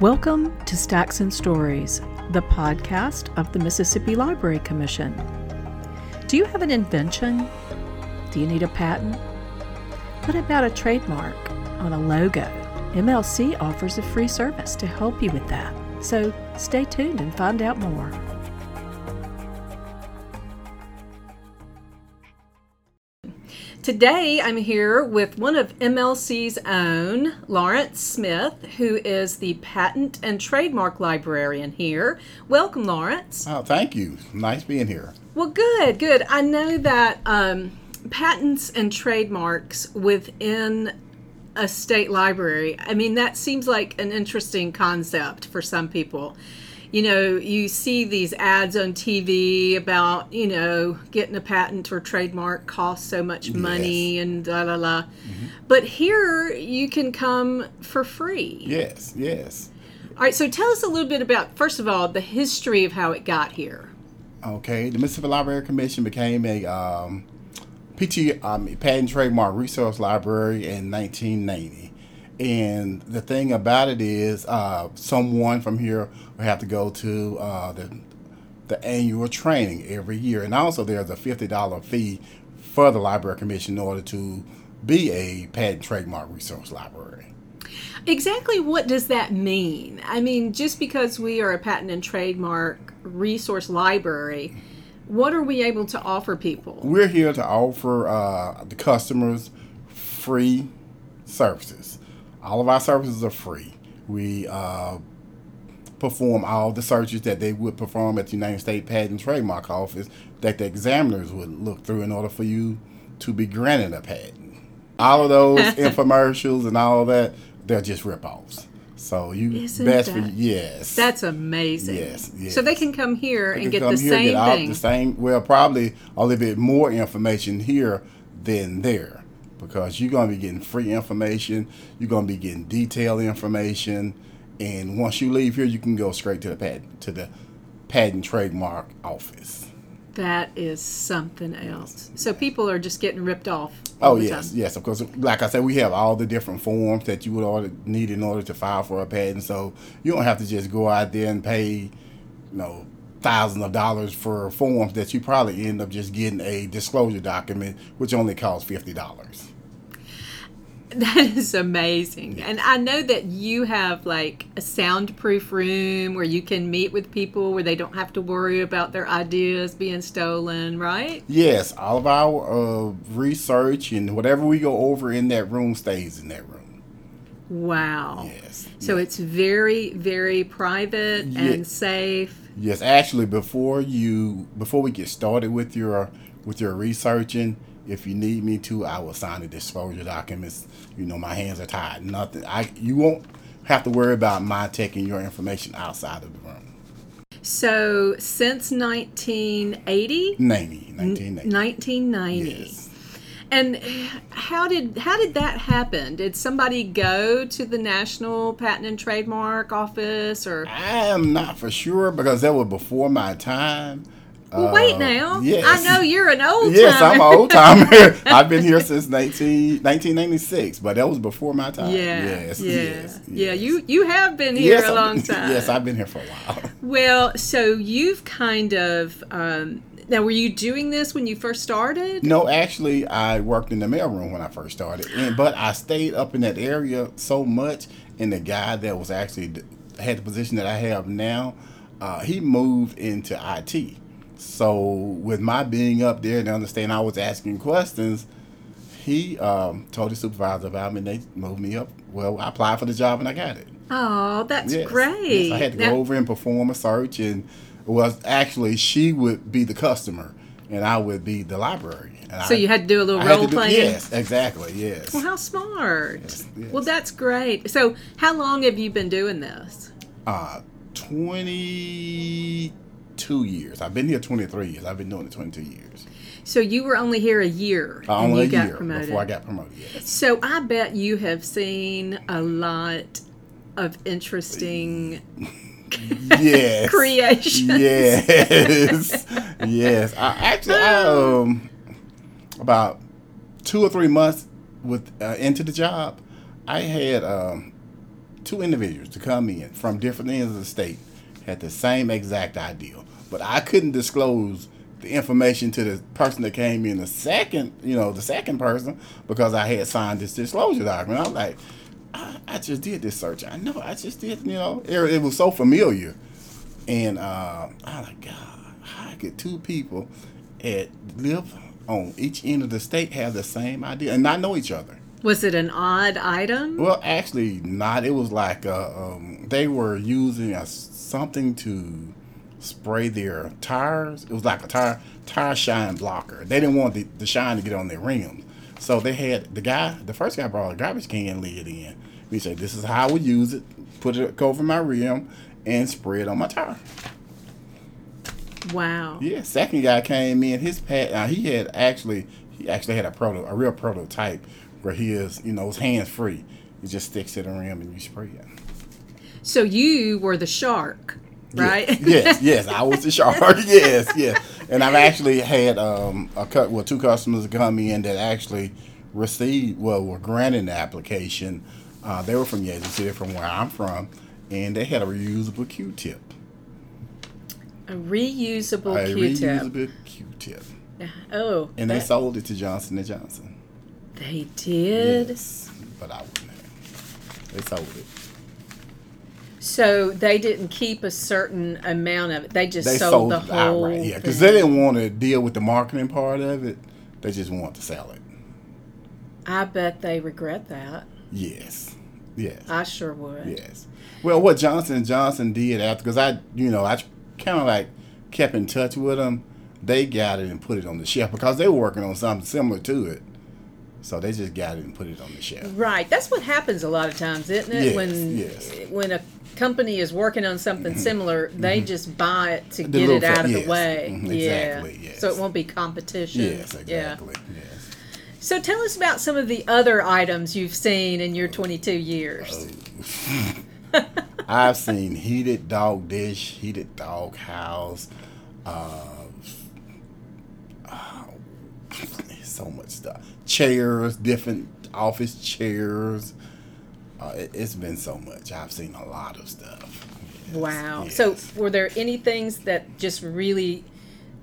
Welcome to Stacks and Stories, the podcast of the Mississippi Library Commission. Do you have an invention? Do you need a patent? What about a trademark on a logo? MLC offers a free service to help you with that. So stay tuned and find out more. Today, I'm here with one of MLC's own, Lawrence Smith, who is the patent and trademark librarian here. Welcome, Lawrence. Oh, thank you. Nice being here. Well, good, good. I know that um, patents and trademarks within a state library, I mean, that seems like an interesting concept for some people you know, you see these ads on TV about, you know, getting a patent or trademark costs so much money yes. and la la la. Mm-hmm. But here you can come for free. Yes, yes. All right, so tell us a little bit about, first of all, the history of how it got here. Okay, the Mississippi Library Commission became a um, PT, um, patent trademark resource library in 1990. And the thing about it is, uh, someone from here will have to go to uh, the the annual training every year, and also there's a fifty dollar fee for the library commission in order to be a patent trademark resource library. Exactly what does that mean? I mean, just because we are a patent and trademark resource library, what are we able to offer people? We're here to offer uh, the customers free services. All of our services are free. We uh, perform all the searches that they would perform at the United States Patent and Trademark Office that the examiners would look through in order for you to be granted a patent. All of those infomercials and all of that, they're just ripoffs. So you Isn't best that, for yes. That's amazing. Yes, yes. So they can come here they and get the same get thing. The same. Well, probably a little bit more information here than there because you're going to be getting free information. You're going to be getting detailed information, and once you leave here, you can go straight to the patent to the patent trademark office. That is something else. So people are just getting ripped off. Oh yes, time. yes. Of course, like I said, we have all the different forms that you would need in order to file for a patent. So you don't have to just go out there and pay, you know, thousands of dollars for forms that you probably end up just getting a disclosure document, which only costs fifty dollars. That is amazing. And I know that you have like a soundproof room where you can meet with people where they don't have to worry about their ideas being stolen, right? Yes, all of our uh, research and whatever we go over in that room stays in that room. Wow. Yes. So yes. it's very, very private yes. and safe. Yes, actually, before you before we get started with your with your researching, if you need me to, I will sign the disclosure documents. You know, my hands are tied. Nothing. I you won't have to worry about my taking your information outside of the room. So since 1980? 90, 1990. 1990. Yes. And how did how did that happen? Did somebody go to the National Patent and Trademark Office or I am not for sure because that was before my time. Well, wait uh, now. Yes. I know you're an old Yes, I'm an old timer. I've been here since 19, 1996, but that was before my time. Yeah. Yes. Yeah. Yes, yeah. You you have been here yes, a long time. Yes, I've been here for a while. Well, so you've kind of um, now, were you doing this when you first started? No, actually, I worked in the mailroom when I first started, and, but I stayed up in that area so much. And the guy that was actually had the position that I have now, uh, he moved into IT. So with my being up there and understanding I was asking questions, he um, told his supervisor about me, and they moved me up. Well, I applied for the job and I got it. Oh, that's yes, great! Yes, I had to now, go over and perform a search and was actually she would be the customer and I would be the library. And so I, you had to do a little I role playing. Yes, exactly. Yes. Well, how smart. Yes, yes. Well, that's great. So, how long have you been doing this? Uh, twenty-two years. I've been here twenty-three years. I've been doing it twenty-two years. So you were only here a year. Uh, only a year promoted. before I got promoted. Yes. So I bet you have seen a lot of interesting yes. creation. Yes. yes. I actually I, um about two or three months with uh, into the job, I had um two individuals to come in from different ends of the state had the same exact idea, but I couldn't disclose the information to the person that came in the second, you know, the second person because I had signed this disclosure document. I'm like, I, I just did this search. I know I just did, you know, it, it was so familiar, and uh, I'm like, God, how could two people at live on each end of the state have the same idea and not know each other? Was it an odd item? Well, actually, not. It was like uh, um, they were using a, something to spray their tires. It was like a tire tire shine blocker. They didn't want the, the shine to get on their rims, so they had the guy. The first guy brought a garbage can lid in. We said, "This is how I would use it. Put it over my rim and spray it on my tire." Wow. Yeah. Second guy came in. His pad. Uh, he had actually he actually had a proto a real prototype where he is you know it's hands free. You just sticks to the rim and you spray it. So you were the shark, right? Yes, yes, yes, I was the shark. yes, yes. And I've actually had um, a cut well two customers come in that actually received well were granted the application. Uh, they were from Yazoo City, from where I'm from, and they had a reusable Q-tip. a reusable a Q-tip. reusable Q-tip, Oh, and they that- sold it to Johnson and Johnson. they did. Yes, but I wouldn't have. They sold it. So they didn't keep a certain amount of it. They just They sold, sold, the whole. outright. Yeah, because they didn't want to deal with the marketing part of it. They just want to sell it. I bet they regret that. Yes, yes. I sure would. Yes. Well, what Johnson Johnson did after, because I, you know, I kind of like kept in touch with them. They got it and put it on the shelf because they were working on something similar to it. So they just got it and put it on the shelf. Right. That's what happens a lot of times, isn't it? Yes, when yes. when a company is working on something similar, they just buy it to The get it out of the yes. way. Mhm, yeah. exactly, yes. So it won't be competition. Yes, Yeah. exactly. Yes. So tell us about some of the other items you've seen in your 22 years. I've seen heated dog dish, heated dog house, uh, oh, so much stuff. Chairs, different office chairs. Uh, it, it's been so much. I've seen a lot of stuff. Yes, Wow. yes. So were there any things that just really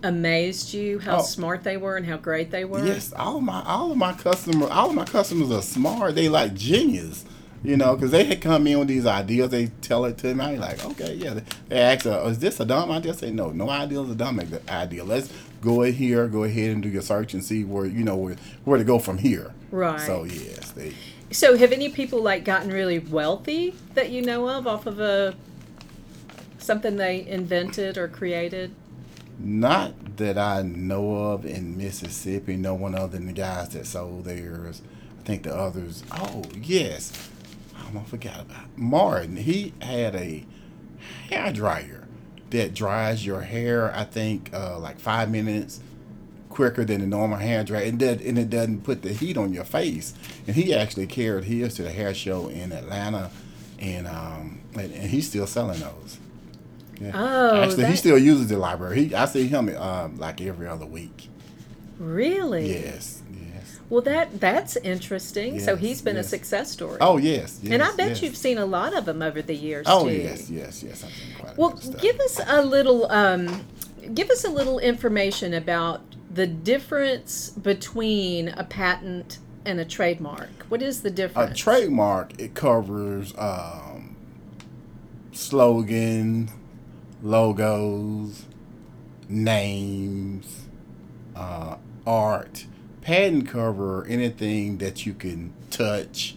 amazed you how Oh. smart they were and how great they were? Yes, all of my all of my customer all of my customers are smart. They like genius, you know, because they had come in with these ideas. They tell it to me. I'm like, okay, yeah. They, ask, uh, "Is this a dumb idea?" I say, "No, no idea is a dumb idea. Let's go in here, go ahead and do your search and see where you know where, where to go from here." Right. So yes, they So have any people like gotten really wealthy that you know of off of a something they invented or created? Not that I know of in Mississippi. No one other than the guys that sold theirs. I think the others. Oh yes, I forgot about Martin. He had a hair dryer that dries your hair. I think uh, like five minutes quicker than the normal hair dryer, and, that, and it doesn't put the heat on your face. And he actually carried his to the hair show in Atlanta, and um, and, and he's still selling those. Yeah. Oh, actually, he still uses the library. He, I see him um, like every other week. Really? Yes, yes. Well, that that's interesting. so he's been a success story. Oh yes, yes and I bet yes. you've seen a lot of them over the years Oh too. yes, yes, yes. I've seen quite Well, give us a little um, give us a little information about the difference between a patent and a trademark. What is the difference? a trademark it covers um, slogan, logos, names, uh, art. Patent cover anything that you can touch,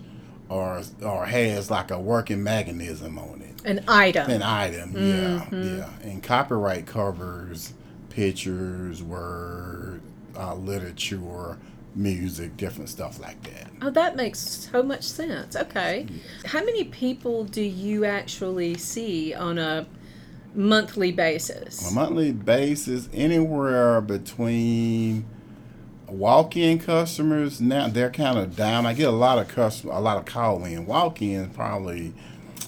or or has like a working mechanism on it. An item. An item, Mm-hmm. yeah, yeah. And copyright covers pictures, word, uh, literature, music, different stuff like that. Oh, that makes so much sense. Okay. How many people do you actually see on a monthly basis? On a monthly basis, anywhere between walk-in customers now they're kind of down. I get a lot of customer, a lot of call-in. Walk-in probably,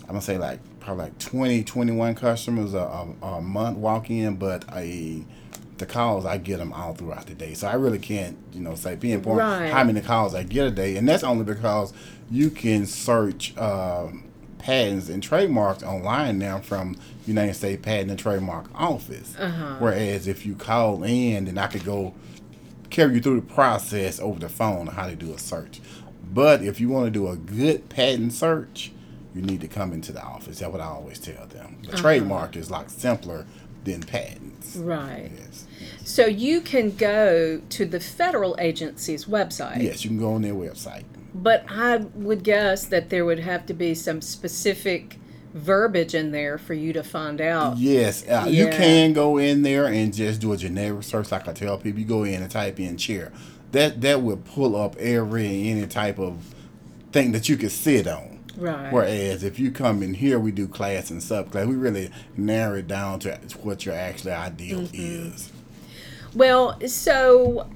I'm gonna say like probably like 20, 21 customers a, a, a month walk-in, but a the calls I get them all throughout the day. So I really can't, you know, say pinpoint Right. how many calls I get a day, and that's only because you can search. Um, patents and trademarks online now from United States Patent and Trademark Office. Uh-huh. Whereas if you call in, then I could go carry you through the process over the phone on how to do a search. But if you want to do a good patent search, you need to come into the office. That's what I always tell them. The trademark is like simpler than patents. Right. Yes. So you can go to the federal agency's website. Yes, you can go on their website. But I would guess that there would have to be some specific verbiage in there for you to find out. Yes, uh, you can go in there and just do a generic search, like I tell people. You go in and type in chair. That that would pull up every any type of thing that you could sit on. Right. Whereas if you come in here, we do class and subclass. We really narrow it down to what your actual ideal Mm-hmm. is. Well, so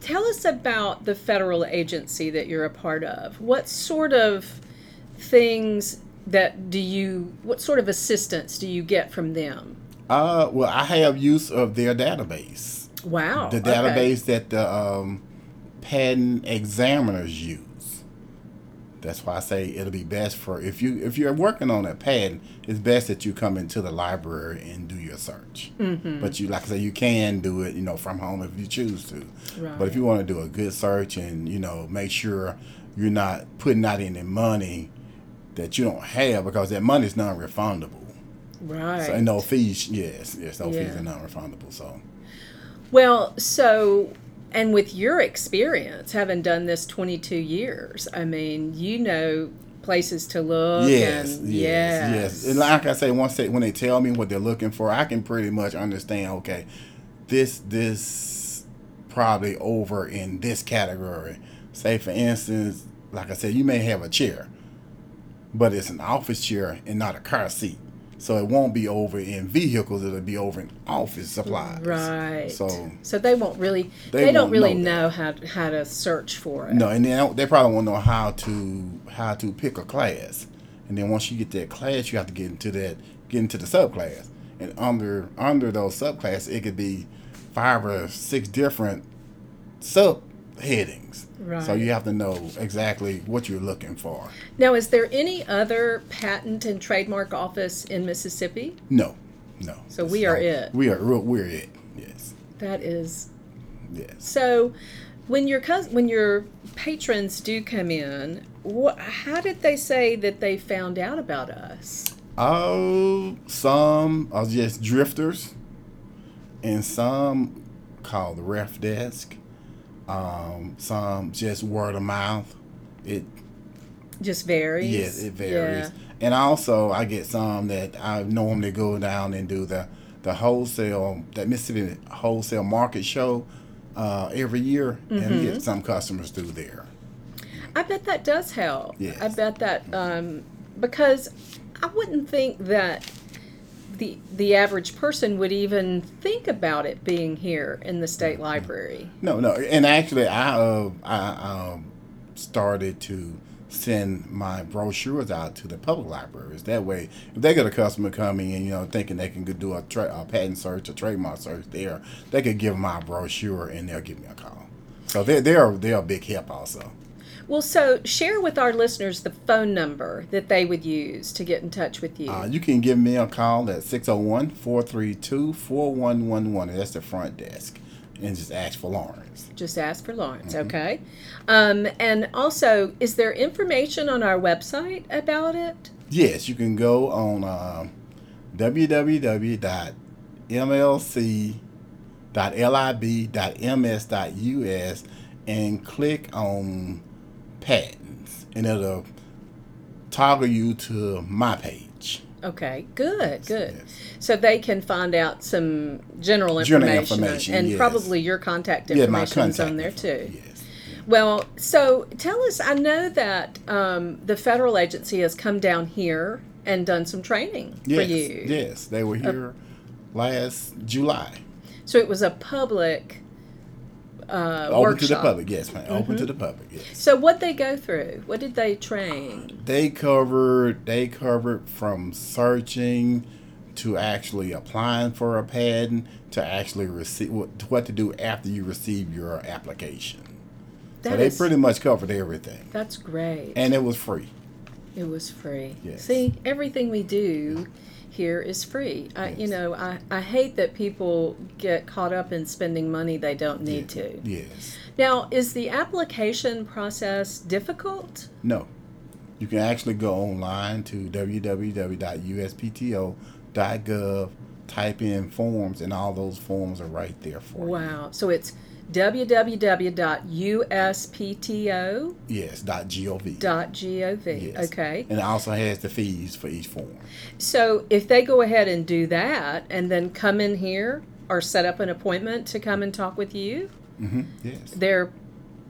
tell us about the federal agency that you're a part of. What sort of things that do you what sort of assistance do you get from them? Uh, well, I have use of their database. Wow. the okay. database that the um, patent examiners use. That's why I say it'll be best for if you if you're working on a patent, it's best that you come into the library and do search. Mm-hmm. But you, like I say, you can do it, you know, from home if you choose to. But if you want to do a good search and you know make sure you're not putting out any money that you don't have because that money is non-refundable. Right. So and no fees. Yes, yes, no fees are non-refundable. So. Well, so and with your experience having done this 22 years, I mean, you know places to look Yes, and yes, yes. And like I say, once they when they tell me what they're looking for, I can pretty much understand. Okay, this this probably over in this category. Say for instance, like I said, you may have a chair, but it's an office chair and not a car seat. So it won't be over in vehicles; it'll be over in office supplies. Right. So so they won't really They they, don't really know know how how to search for it. No, and then they probably won't know how to how to pick a class. And then once you get that class, you have to get into that get into the subclass. And under under those subclasses, it could be five or six different subheadings. So Right. So you have to know exactly what you're looking for. Now, is there any other patent and trademark office in Mississippi? No, no. So we are it. We are we're it. Yes, That is yes. so. When your when your patrons do come in, wh- how did they say that they found out about us? Oh, some are just drifters, and some call the ref desk. Um, some just word of mouth. It Just varies. yes, it varies. Yeah. And also, I get some that I normally go down and do the the wholesale that Mississippi wholesale market show uh, every year, and Mm-hmm. get some customers through there. I bet that does help. Yes. I bet that um, because I wouldn't think that the the average person would even think about it being here in the state Mm-hmm. library. No, no, and actually, I uh, I um, started to send my brochures out to the public libraries. That way, if they get a customer coming and you know thinking they can do a, tra- a patent search, a trademark search there, they could give my brochure and they'll give me a call. So they they're they're a big help also. Well, so share with our listeners the phone number that they would use to get in touch with you. Uh, you can give me a call at 601-432-4111. That's the front desk. And just ask for Lawrence. Just ask for Lawrence, Mm-hmm. okay? Um, and also, is there information on our website about it? Yes, you can go on uh, www.mlc.lib.ms.us and click on patents, and it'll toggle you to my page. Okay, good, good. yes. So they can find out some general General information, information, and yes. probably your contact Yeah, my information is on there too. Yes. Well, so tell us. I know that um, the federal agency has come down here and done some training Yes. for you. Yes, they were here last July. So it was a public uh, Open workshop. to the public, yes, ma'am. Open to the public, yes. So what they go through? What did they train? They covered they covered from searching to actually applying for a patent to actually receive what, to what to do after you receive your application. That so they pretty much covered everything, that's great. and it was free. It was free. Yes. See, everything we do here is free. I, You know, I, I hate that people get caught up in spending money they don't need to. Yes. Now, is the application process difficult? No. You can actually go online to www.uspto.gov, type in forms, and all those forms are right there for you. Wow. So it's www.uspto.gov. Yes, dot .gov. Yes. Okay. And it also has the fees for each form. So if they go ahead and do that and then come in here or set up an appointment to come and talk with you, hmm Yes. they're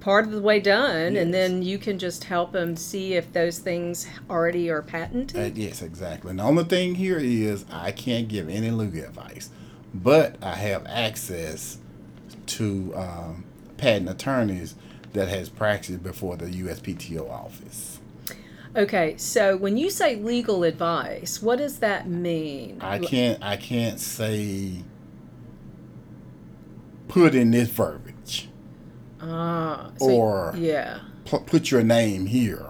part of the way done, and then you can just help them see if those things already are patented. Uh, yes, exactly. And the only thing here is I can't give any legal advice, but I have access to um, patent attorneys that has practiced before the USPTO office. Okay, so when you say legal advice, what does that mean? I can't I can't say put in this verbiage Ah, so- or yeah. pu- put your name here.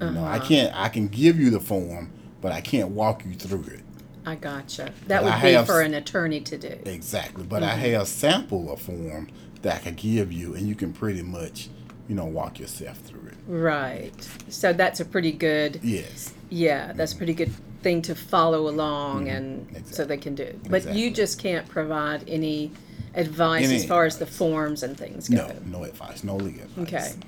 You know, I Uh-huh. can't I can give you the form, but I can't walk you through it. I gotcha. That But would I be have for an attorney to do. Exactly. But Mm-hmm. I have a sample of form that I could give you and you can pretty much, you know, walk yourself through it. Right. So that's a pretty good, Yes. yeah, that's a pretty good thing to follow along and so Mm-hmm. Exactly. they can do it. But you just can't provide any advice Any as far as the forms and things go. No, no advice, no legal advice. Okay.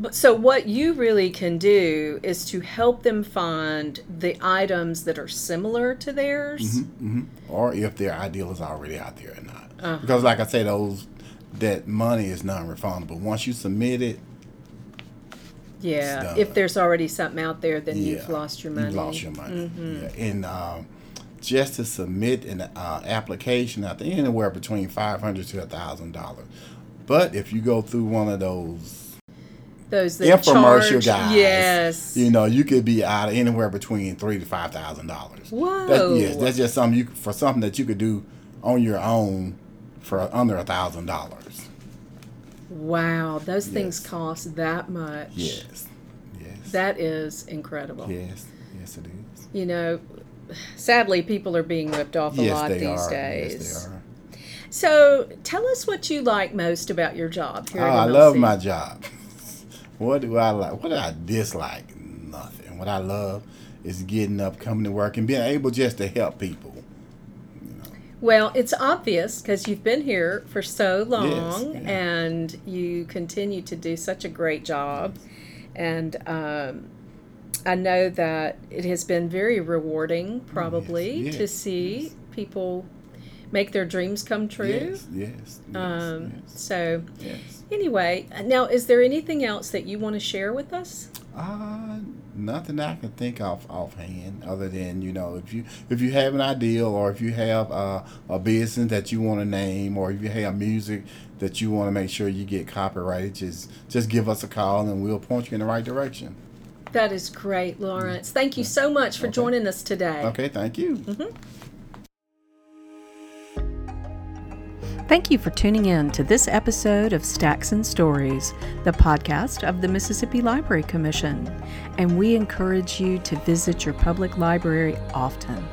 But so what you really can do is to help them find the items that are similar to theirs. hmm Or if their ideal is already out there or not. Uh-huh. Because like I say, those that money is non-refundable. Once you submit it, Yeah. If there's already something out there, then yeah, you've lost your money. Mm-hmm. You've lost your money. Yeah. And um, just to submit an uh, application, I think anywhere between five hundred to a thousand dollars. But if you go through one of those Those infomercial charge, guys, Yes. you know, you could be out of anywhere between three to five thousand dollars. Whoa. That, yes, that's just something you for something that you could do on your own for under a thousand dollars. Wow, those things cost that much. Yes, yes, That is incredible. yes, yes, it is. You know, sadly, people are being ripped off a yes, lot these are. days. Yes, they are. So, tell us what you like most about your job here Oh, I love my job. what do I like? What do I dislike? Nothing. What I love is getting up, coming to work, and being able just to help people. Well, it's obvious because you've been here for so long yeah. and you continue to do such a great job. And um, I know that it has been very rewarding, probably, yes, to see yes. people make their dreams come true. Yes, yes, yes, Um, yes, So, yes. anyway, now is there anything else that you want to share with us? Uh, nothing I can think of offhand, other than you know, if you if you have an idea, or if you have uh, a business that you want to name, or if you have music that you want to make sure you get copyrighted, just just give us a call and we'll point you in the right direction. That is great, Lawrence. Thank you so much for Okay. joining us today. Okay, thank you. Mm-hmm. Thank you for tuning in to this episode of Stacks and Stories, the podcast of the Mississippi Library Commission. And we encourage you to visit your public library often.